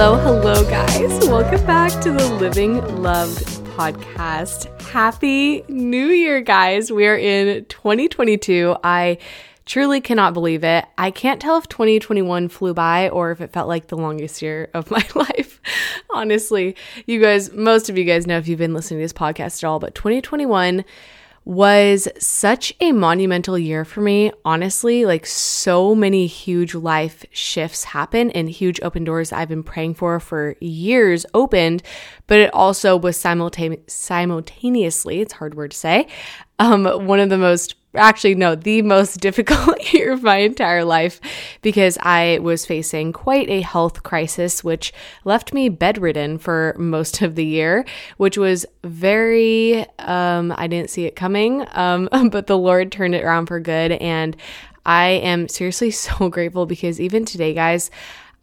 Hello, hello, guys. Welcome back to the Living Loved podcast. Happy New Year, guys. We are in 2022. I truly cannot believe it. I can't tell if 2021 flew by or if it felt like the longest year of my life. Honestly, you guys, most of you guys know if you've been listening to this podcast at all, but 2021 was such a monumental year for me. Honestly, like so many huge life shifts happen and huge open doors I've been praying for for years opened, but it also was simultane- simultaneously, it's hard word to say, um, one of the most actually no the most difficult year of my entire life because i was facing quite a health crisis which left me bedridden for most of the year which was very um, i didn't see it coming um, but the lord turned it around for good. And i am seriously so grateful because even today guys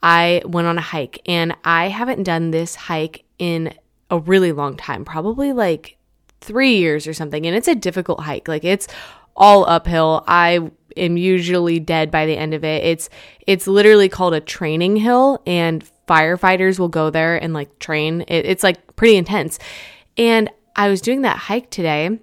i went on a hike and i haven't done this hike in a really long time probably like three years or something and it's a difficult hike like it's all uphill. I am usually dead by the end of it. It's it's literally called a training hill and firefighters will go there and like train. It, it's like pretty intense. And I was doing that hike today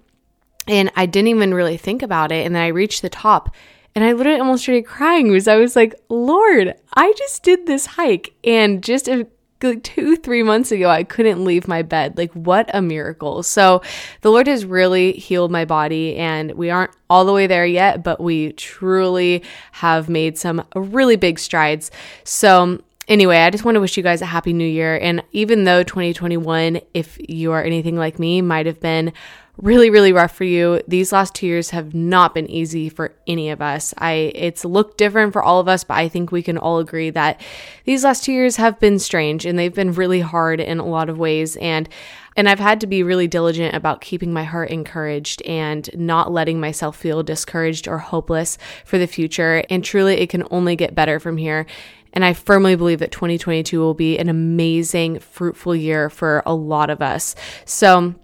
and I didn't even really think about it and then I reached the top and I literally almost started crying because I was like, "Lord, I just did this hike and just a like two, three months ago, I couldn't leave my bed. Like, what a miracle. So, the Lord has really healed my body, and we aren't all the way there yet, but we truly have made some really big strides. So, anyway, I just want to wish you guys a happy new year. And even though 2021, if you are anything like me, might have been really really rough for you these last two years have not been easy for any of us i it's looked different for all of us but i think we can all agree that these last two years have been strange and they've been really hard in a lot of ways and and I've had to be really diligent about keeping my heart encouraged and not letting myself feel discouraged or hopeless for the future. And truly, it can only get better from here. And I firmly believe that 2022 will be an amazing, fruitful year for a lot of us. So,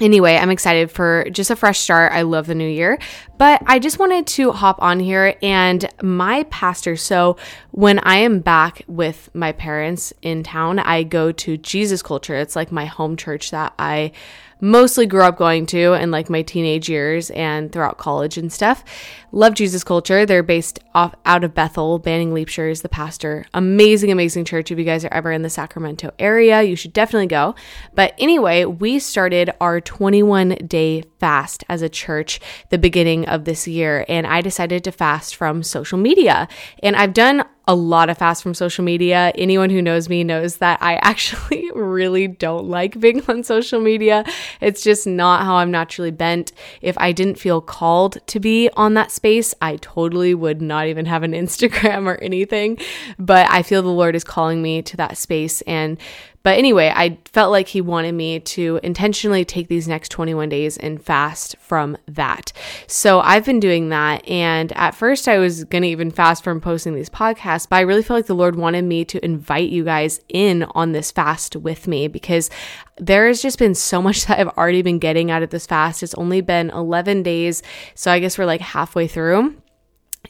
Anyway, I'm excited for just a fresh start. I love the new year, but I just wanted to hop on here and my pastor. So, when I am back with my parents in town, I go to Jesus Culture. It's like my home church that I mostly grew up going to in like my teenage years and throughout college and stuff. Love Jesus Culture. They're based off out of Bethel. Banning Liebscher is the pastor. Amazing, amazing church. If you guys are ever in the Sacramento area, you should definitely go. But anyway, we started our 21 day fast as a church the beginning of this year, and I decided to fast from social media. And I've done a lot of fast from social media. Anyone who knows me knows that I actually really don't like being on social media. It's just not how I'm naturally bent. If I didn't feel called to be on that space, I totally would not even have an Instagram or anything. But I feel the Lord is calling me to that space and but anyway, I felt like he wanted me to intentionally take these next 21 days and fast from that. So I've been doing that. And at first, I was going to even fast from posting these podcasts, but I really feel like the Lord wanted me to invite you guys in on this fast with me because there has just been so much that I've already been getting out of this fast. It's only been 11 days. So I guess we're like halfway through.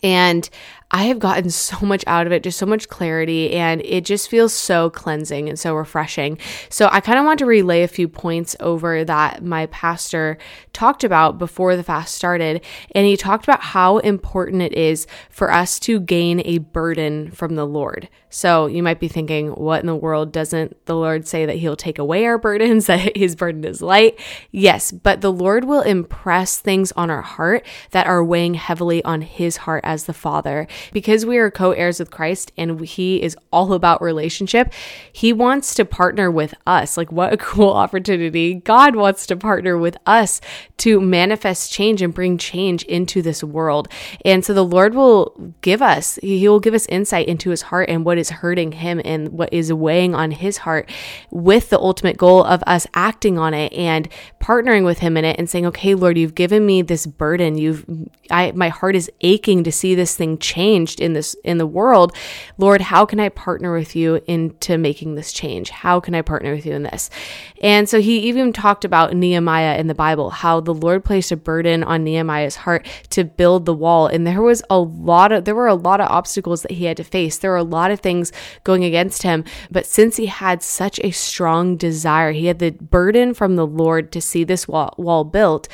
And I have gotten so much out of it, just so much clarity, and it just feels so cleansing and so refreshing. So, I kind of want to relay a few points over that my pastor talked about before the fast started. And he talked about how important it is for us to gain a burden from the Lord. So, you might be thinking, what in the world doesn't the Lord say that he'll take away our burdens, that his burden is light? Yes, but the Lord will impress things on our heart that are weighing heavily on his heart as the Father because we are co heirs with Christ and He is all about relationship, He wants to partner with us. Like, what a cool opportunity. God wants to partner with us to manifest change and bring change into this world. And so the Lord will give us, He will give us insight into His heart and what is hurting Him and what is weighing on His heart with the ultimate goal of us acting on it and partnering with Him in it and saying, okay, Lord, you've given me this burden. You've, I, my heart is aching to see this thing changed in this in the world. Lord, how can I partner with you into making this change? How can I partner with you in this? And so he even talked about Nehemiah in the Bible, how the Lord placed a burden on Nehemiah's heart to build the wall. And there was a lot of there were a lot of obstacles that he had to face. There were a lot of things going against him. But since he had such a strong desire, he had the burden from the Lord to see this wall, wall built.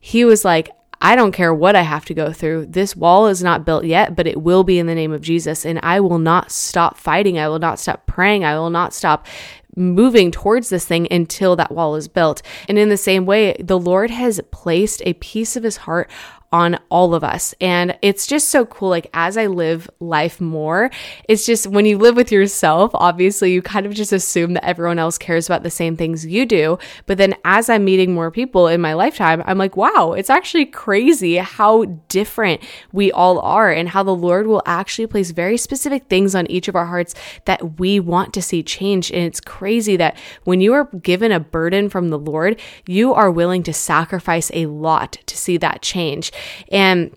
He was like, I don't care what I have to go through. This wall is not built yet, but it will be in the name of Jesus. And I will not stop fighting. I will not stop praying. I will not stop moving towards this thing until that wall is built. And in the same way, the Lord has placed a piece of his heart on all of us. And it's just so cool. Like, as I live life more, it's just when you live with yourself, obviously, you kind of just assume that everyone else cares about the same things you do. But then as I'm meeting more people in my lifetime, I'm like, wow, it's actually crazy how different we all are and how the Lord will actually place very specific things on each of our hearts that we want to see change. And it's crazy that when you are given a burden from the Lord, you are willing to sacrifice a lot to see that change. And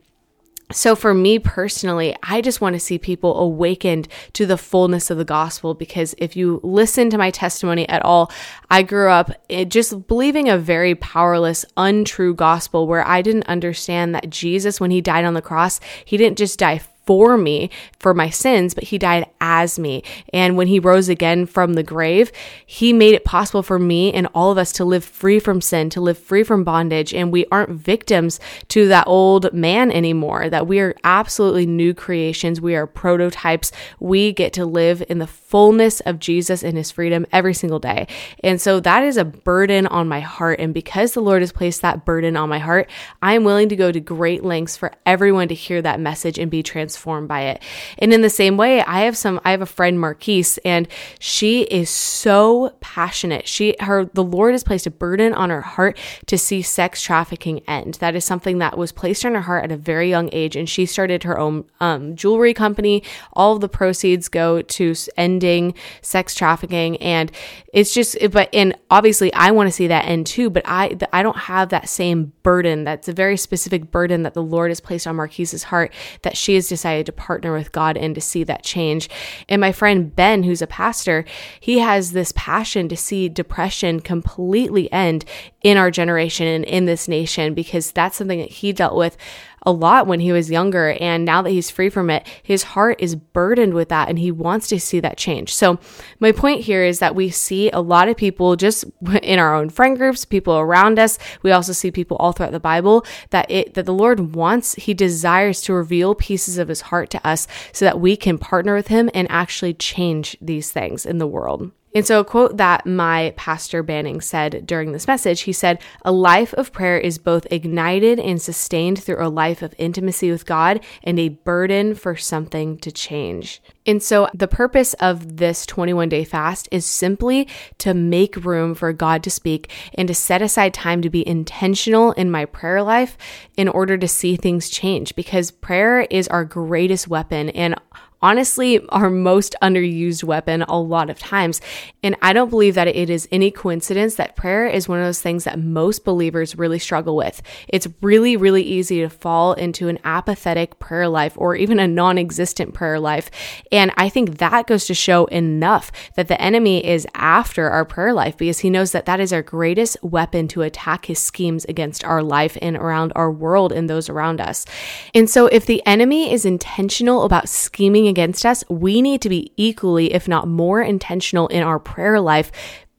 so, for me personally, I just want to see people awakened to the fullness of the gospel because if you listen to my testimony at all, I grew up eh, just believing a very powerless, untrue gospel where I didn't understand that Jesus, when he died on the cross, he didn't just die for me for my sins, but he died as me. And when he rose again from the grave, he made it possible for me and all of us to live free from sin, to live free from bondage. And we aren't victims to that old man anymore, that we are absolutely new creations. We are prototypes. We get to live in the fullness of Jesus and his freedom every single day. And so that is a burden on my heart. And because the Lord has placed that burden on my heart, I am willing to go to great lengths for everyone to hear that message and be transformed transformed by it. And in the same way, I have some, I have a friend, Marquise, and she is so passionate. She, her, the Lord has placed a burden on her heart to see sex trafficking end. That is something that was placed on her heart at a very young age. And she started her own um, jewelry company. All of the proceeds go to ending sex trafficking. And it's just, but, and obviously I want to see that end too, but I, I don't have that same burden. That's a very specific burden that the Lord has placed on Marquise's heart that she has decided decided to partner with God and to see that change. And my friend Ben, who's a pastor, he has this passion to see depression completely end in our generation and in this nation because that's something that he dealt with a lot when he was younger. And now that he's free from it, his heart is burdened with that and he wants to see that change. So, my point here is that we see a lot of people just in our own friend groups, people around us. We also see people all throughout the Bible that it, that the Lord wants, he desires to reveal pieces of his heart to us so that we can partner with him and actually change these things in the world. And so, a quote that my pastor Banning said during this message he said, A life of prayer is both ignited and sustained through a life of intimacy with God and a burden for something to change. And so, the purpose of this 21 day fast is simply to make room for God to speak and to set aside time to be intentional in my prayer life in order to see things change because prayer is our greatest weapon. And honestly our most underused weapon a lot of times. And I don't believe that it is any coincidence that prayer is one of those things that most believers really struggle with. It's really, really easy to fall into an apathetic prayer life or even a non existent prayer life. And I think that goes to show enough that the enemy is after our prayer life because he knows that that is our greatest weapon to attack his schemes against our life and around our world and those around us. And so if the enemy is intentional about scheming against us, we need to be equally, if not more, intentional in our prayer life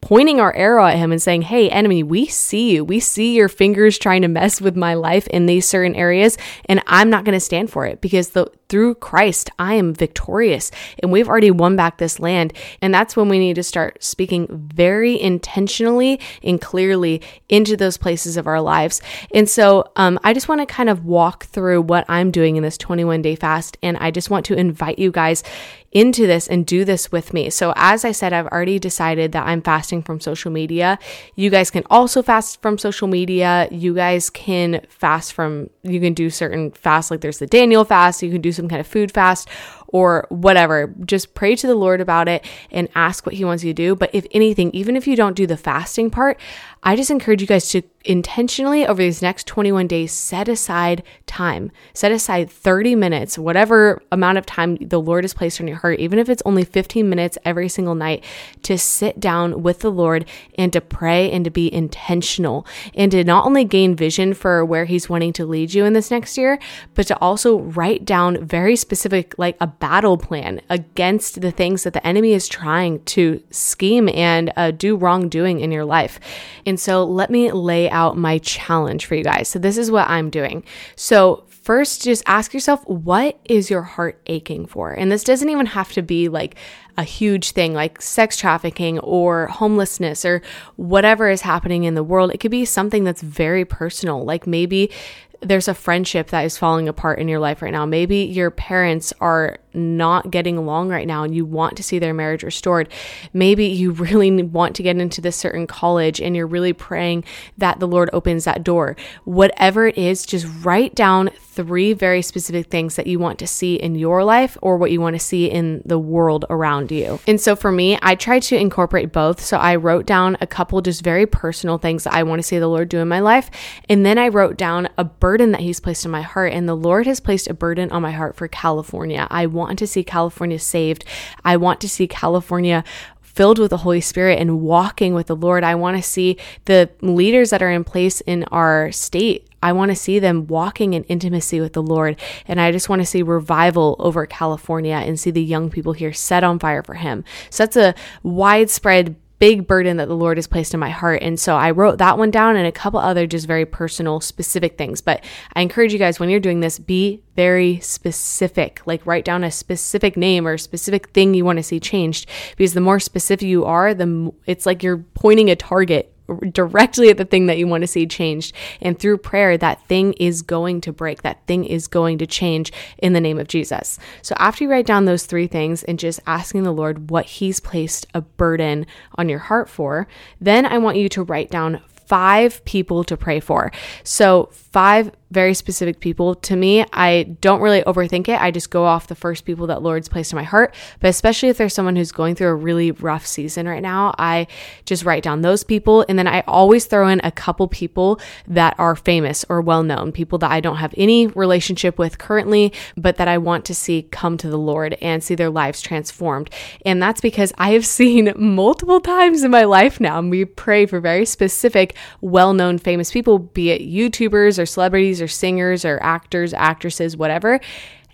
pointing our arrow at him and saying, Hey, enemy, we see you. We see your fingers trying to mess with my life in these certain areas, and I'm not going to stand for it because the, through Christ, I am victorious and we've already won back this land. And that's when we need to start speaking very intentionally and clearly into those places of our lives. And so um, I just want to kind of walk through what I'm doing in this 21 day fast. And I just want to invite you guys into this and do this with me. So, as I said, I've already decided that I'm fasting from social media. You guys can also fast from social media. You guys can fast from, you can do certain fasts, like there's the Daniel fast. You can do some kind of food fast or whatever. Just pray to the Lord about it and ask what He wants you to do. But if anything, even if you don't do the fasting part, I just encourage you guys to intentionally over these next 21 days set aside time. Set aside 30 minutes whatever amount of time the lord has placed on your heart even if it's only 15 minutes every single night to sit down with the lord and to pray and to be intentional. And to not only gain vision for where he's wanting to lead you in this next year but to also write down very specific like a battle plan against the things that the enemy is trying to scheme and uh, do wrongdoing in your life and so let me lay out my challenge for you guys. So, this is what I'm doing. So, first, just ask yourself, what is your heart aching for? And this doesn't even have to be like a huge thing like sex trafficking or homelessness or whatever is happening in the world. It could be something that's very personal, like maybe there's a friendship that is falling apart in your life right now. Maybe your parents are not getting along right now and you want to see their marriage restored. Maybe you really want to get into this certain college and you're really praying that the Lord opens that door. Whatever it is, just write down three very specific things that you want to see in your life or what you want to see in the world around you. And so for me, I tried to incorporate both. So I wrote down a couple just very personal things that I want to see the Lord do in my life. And then I wrote down a burden that He's placed in my heart. And the Lord has placed a burden on my heart for California. I want to see California saved. I want to see California filled with the Holy Spirit and walking with the Lord. I want to see the leaders that are in place in our state. I want to see them walking in intimacy with the Lord. And I just want to see revival over California and see the young people here set on fire for Him. So that's a widespread big burden that the Lord has placed in my heart. And so I wrote that one down and a couple other just very personal, specific things. But I encourage you guys when you're doing this, be very specific. Like write down a specific name or specific thing you want to see changed. Because the more specific you are, the it's like you're pointing a target directly at the thing that you want to see changed. And through prayer, that thing is going to break, that thing is going to change in the name of Jesus. So after you write down those three things and just asking the Lord what He's placed a burden on your heart for, then I want you to write down five people to pray for. So, five very specific people. To me, I don't really overthink it. I just go off the first people that Lord's placed in my heart. But especially if there's someone who's going through a really rough season right now, I just write down those people. And then I always throw in a couple people that are famous or well known, people that I don't have any relationship with currently, but that I want to see come to the Lord and see their lives transformed. And that's because I have seen multiple times in my life now, we pray for very specific, well known, famous people, be it YouTubers or celebrities or singers or actors, actresses, whatever.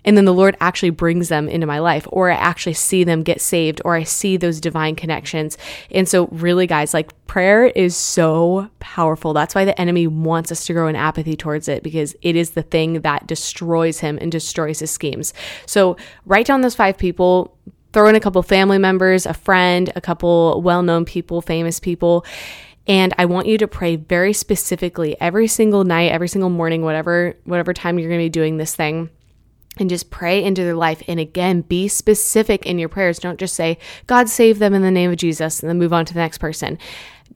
And then the Lord actually brings them into my life, or I actually see them get saved, or I see those divine connections. And so, really, guys, like prayer is so powerful. That's why the enemy wants us to grow in apathy towards it because it is the thing that destroys him and destroys his schemes. So, write down those five people, throw in a couple family members, a friend, a couple well known people, famous people, and I want you to pray very specifically every single night, every single morning, whatever whatever time you're going to be doing this thing. And just pray into their life. And again, be specific in your prayers. Don't just say, God save them in the name of Jesus, and then move on to the next person.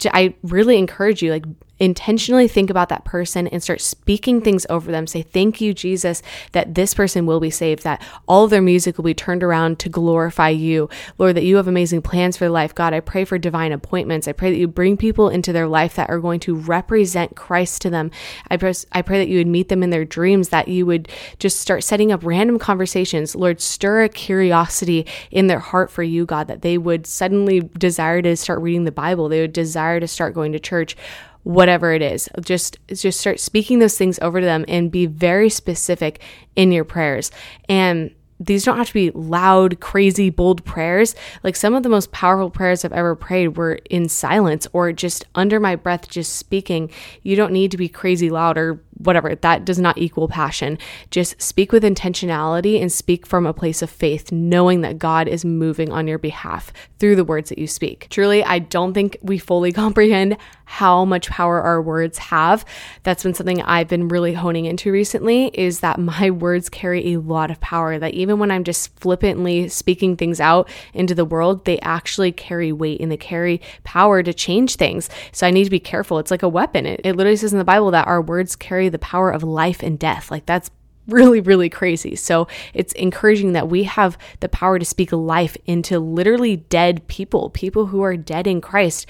I really encourage you, like, intentionally think about that person and start speaking things over them. Say, Thank you, Jesus, that this person will be saved, that all of their music will be turned around to glorify you. Lord, that you have amazing plans for their life. God, I pray for divine appointments. I pray that you bring people into their life that are going to represent Christ to them. I pray, I pray that you would meet them in their dreams, that you would just start setting up random conversations. Lord, stir a curiosity in their heart for you, God, that they would suddenly desire to start reading the Bible. They would desire to start going to church whatever it is just just start speaking those things over to them and be very specific in your prayers and these don't have to be loud, crazy, bold prayers. Like some of the most powerful prayers I've ever prayed were in silence or just under my breath, just speaking. You don't need to be crazy loud or whatever. That does not equal passion. Just speak with intentionality and speak from a place of faith, knowing that God is moving on your behalf through the words that you speak. Truly, I don't think we fully comprehend how much power our words have. That's been something I've been really honing into recently is that my words carry a lot of power that even when I'm just flippantly speaking things out into the world, they actually carry weight and they carry power to change things. So I need to be careful. It's like a weapon. It, it literally says in the Bible that our words carry the power of life and death. Like that's really, really crazy. So it's encouraging that we have the power to speak life into literally dead people, people who are dead in Christ.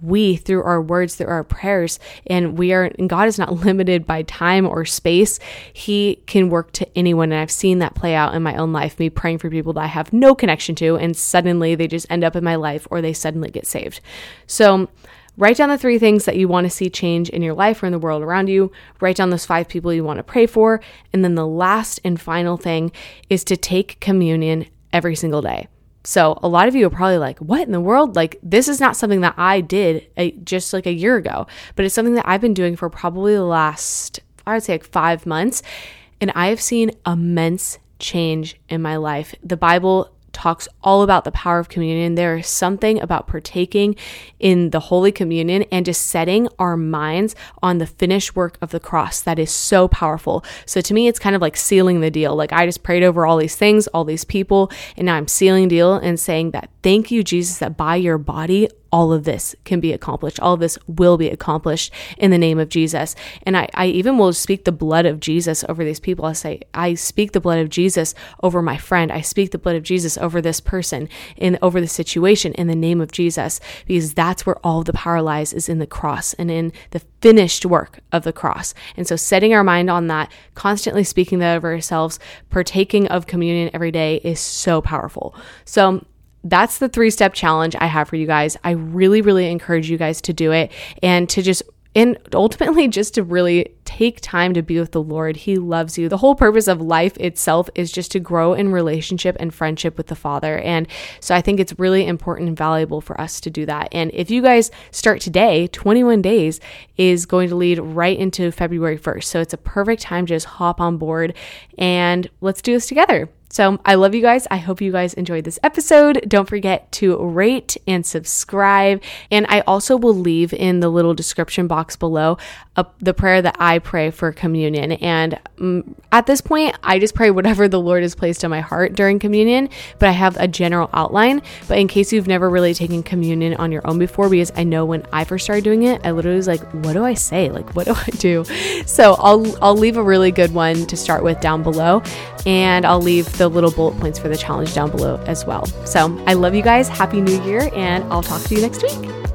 we, through our words, through our prayers, and we are, and God is not limited by time or space. He can work to anyone. And I've seen that play out in my own life, me praying for people that I have no connection to, and suddenly they just end up in my life or they suddenly get saved. So, Write down the three things that you want to see change in your life or in the world around you. Write down those five people you want to pray for. And then the last and final thing is to take communion every single day. So, a lot of you are probably like, what in the world? Like, this is not something that I did a, just like a year ago, but it's something that I've been doing for probably the last, I would say, like five months. And I have seen immense change in my life. The Bible talks all about the power of communion. There is something about partaking in the Holy Communion and just setting our minds on the finished work of the cross that is so powerful. So to me, it's kind of like sealing the deal. Like I just prayed over all these things, all these people, and now I'm sealing deal and saying that thank you, Jesus, that by your body, all of this can be accomplished. All of this will be accomplished in the name of Jesus. And I, I even will speak the blood of Jesus over these people. I say, I speak the blood of Jesus over my friend. I speak the blood of Jesus over this person and over the situation in the name of Jesus, because that's where all the power lies is in the cross and in the finished work of the cross. And so setting our mind on that, constantly speaking that over ourselves, partaking of communion every day is so powerful. So that's the three step challenge I have for you guys. I really, really encourage you guys to do it and to just and ultimately just to really take time to be with the Lord. He loves you. The whole purpose of life itself is just to grow in relationship and friendship with the Father. And so I think it's really important and valuable for us to do that. And if you guys start today, 21 days is going to lead right into February 1st. So it's a perfect time to just hop on board and let's do this together. So I love you guys. I hope you guys enjoyed this episode. Don't forget to rate and subscribe. And I also will leave in the little description box below uh, the prayer that I pray for communion. And um, at this point, I just pray whatever the Lord has placed on my heart during communion, but I have a general outline. But in case you've never really taken communion on your own before, because I know when I first started doing it, I literally was like, what do I say? Like, what do I do? So I'll, I'll leave a really good one to start with down below. And I'll leave the little bullet points for the challenge down below as well. So I love you guys. Happy New Year, and I'll talk to you next week.